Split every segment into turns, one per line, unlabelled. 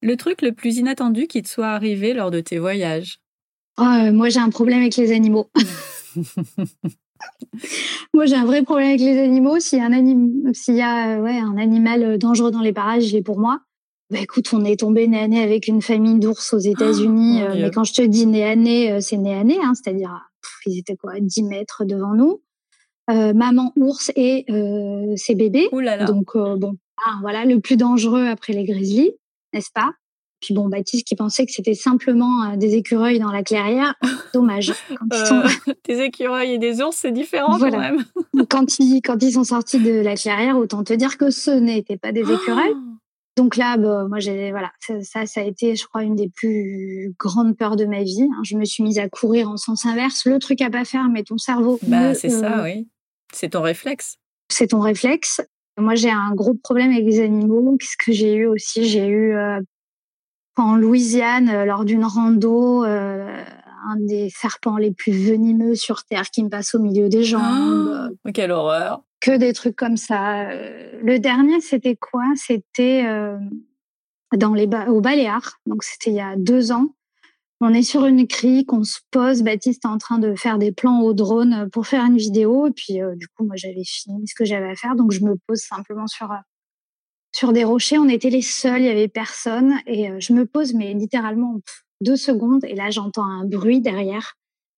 Le truc le plus inattendu qui te soit arrivé lors de tes voyages?
Oh, euh, Moi, j'ai un problème avec les animaux. moi, j'ai un vrai problème avec les animaux. S'il y a un, anim... y a, ouais, un animal dangereux dans les parages, il est pour moi. Bah écoute, on est tombé nez à nez avec une famille d'ours aux États-Unis. Oh, mais quand je te dis nez à nez, c'est nez à nez, hein, c'est-à-dire ils étaient quoi, 10 mètres devant nous. Euh, maman ours et euh, ses bébés. Donc euh, bon, ah, voilà le plus dangereux après les grizzlies, n'est-ce pas? Puis bon, Baptiste qui pensait que c'était simplement des écureuils dans la clairière, dommage.
des écureuils et des ours, c'est différent quand même.
quand ils quand ils sont sortis de la clairière, autant te dire que ce n'étaient pas des écureuils. Donc là, bah, moi, j'ai voilà, ça, ça a été, je crois, une des plus grandes peurs de ma vie. Hein. Je me suis mise à courir en sens inverse. Le truc à pas faire, mais ton cerveau.
Bah, c'est ça, oui. C'est ton réflexe.
C'est ton réflexe. Moi, j'ai un gros problème avec les animaux. Qu'est-ce que j'ai eu aussi? J'ai eu euh, en Louisiane, euh, lors d'une rando, euh, un des serpents les plus venimeux sur Terre qui me passe au milieu des jambes.
Oh, quelle horreur
Que des trucs comme ça. Le dernier, c'était quoi? C'était dans les au Baléares. Donc, c'était il y a deux ans on est sur une crique, on se pose. Baptiste est en train de faire des plans au drone pour faire une vidéo. Et puis, euh, du coup, moi, j'avais fini ce que j'avais à faire. Donc, je me pose simplement sur, euh, sur des rochers. On était les seuls, il y avait personne. Et euh, je me pose, mais littéralement deux secondes. Et là, j'entends un bruit derrière.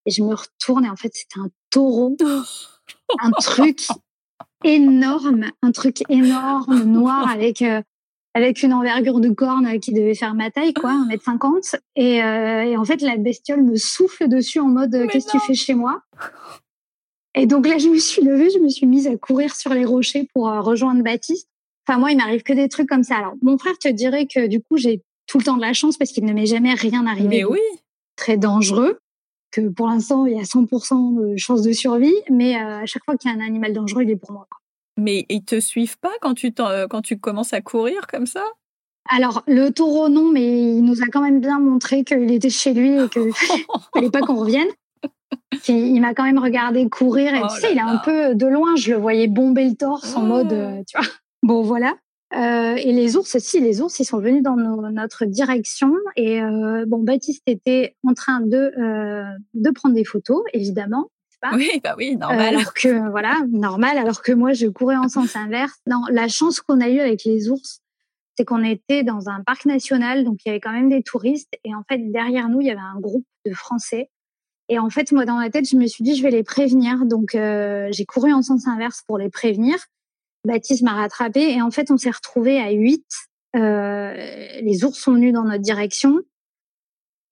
Et je me retourne. Et en fait, c'était un taureau. un truc énorme, un truc énorme, noir, avec avec une envergure de corne qui devait faire ma taille, quoi, 1m50. Et, euh, et en fait, la bestiole me souffle dessus en mode Qu'est-ce que tu fais chez moi? Et donc là, je me suis levée, je me suis mise à courir sur les rochers pour euh, rejoindre Baptiste. Enfin, moi, il m'arrive que des trucs comme ça. Alors, mon frère te dirait que du coup, j'ai tout le temps de la chance parce qu'il ne m'est jamais rien arrivé.
Mais oui.
Très dangereux. Que pour l'instant, il y a 100% de chance de survie. Mais euh, à chaque fois qu'il y a un animal dangereux, il est pour moi.
Mais ils te suivent pas quand tu, euh, quand tu commences à courir comme ça?
Alors, le taureau, non, mais il nous a quand même bien montré qu'il était chez lui et qu'il fallait pas qu'on revienne. il m'a quand même regardé courir et oh tu sais, il est un peu de loin, je le voyais bomber le torse en mode, euh, tu vois. Bon, voilà. Euh, et les ours, si, les ours, ils sont venus dans notre direction. Et bon, Baptiste était en train de, de prendre des photos, évidemment.
Oui, bah oui, normal.
alors que, voilà, normal. Alors que moi, je courais en sens inverse. Non, la chance qu'on a eue avec les ours, c'est qu'on était dans un parc national, donc il y avait quand même des touristes. Et en fait, derrière nous, il y avait un groupe de Français. Et en fait, moi, dans ma tête, je me suis dit, je vais les prévenir. Donc, euh, j'ai couru en sens inverse pour les prévenir. Baptiste m'a rattrapé. Et en fait, on s'est retrouvés à 8. Euh, les ours sont venus dans notre direction.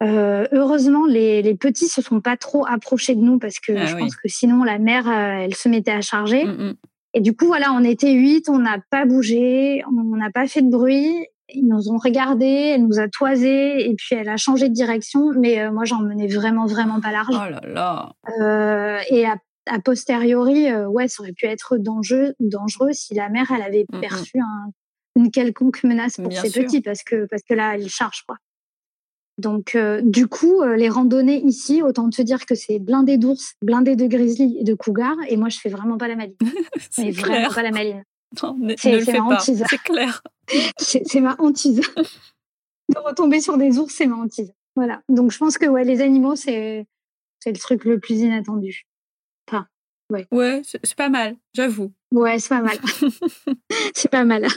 Euh, heureusement, les, les, petits se sont pas trop approchés de nous parce que ah je pense que sinon la mère, euh, elle se mettait à charger. Mmh, mmh. Et du coup, voilà, on était huit, on n'a pas bougé, on n'a pas fait de bruit. Ils nous ont regardé, elle nous a toisé et puis elle a changé de direction. Mais euh, moi, j'en menais vraiment, vraiment pas large.
Oh là là.
Euh, et a, a posteriori, ouais, ça aurait pu être dangereux, dangereux si la mère, elle avait mmh, perçu un, une quelconque menace pour ses petits parce que parce que là, elle charge quoi. Donc, euh, du coup, euh, les randonnées ici, autant te dire que c'est blindé d'ours, blindé de grizzly et de cougars. Et moi, je fais vraiment pas la maline.
c'est
vraiment pas la maline.
c'est ma hantise. C'est clair.
c'est ma hantise. de retomber sur des ours, c'est ma hantise. Voilà. Donc, je pense que ouais, les animaux, c'est le truc le plus inattendu. Enfin, ouais.
Ouais, c'est pas mal, j'avoue.
Ouais, c'est pas mal. c'est pas mal.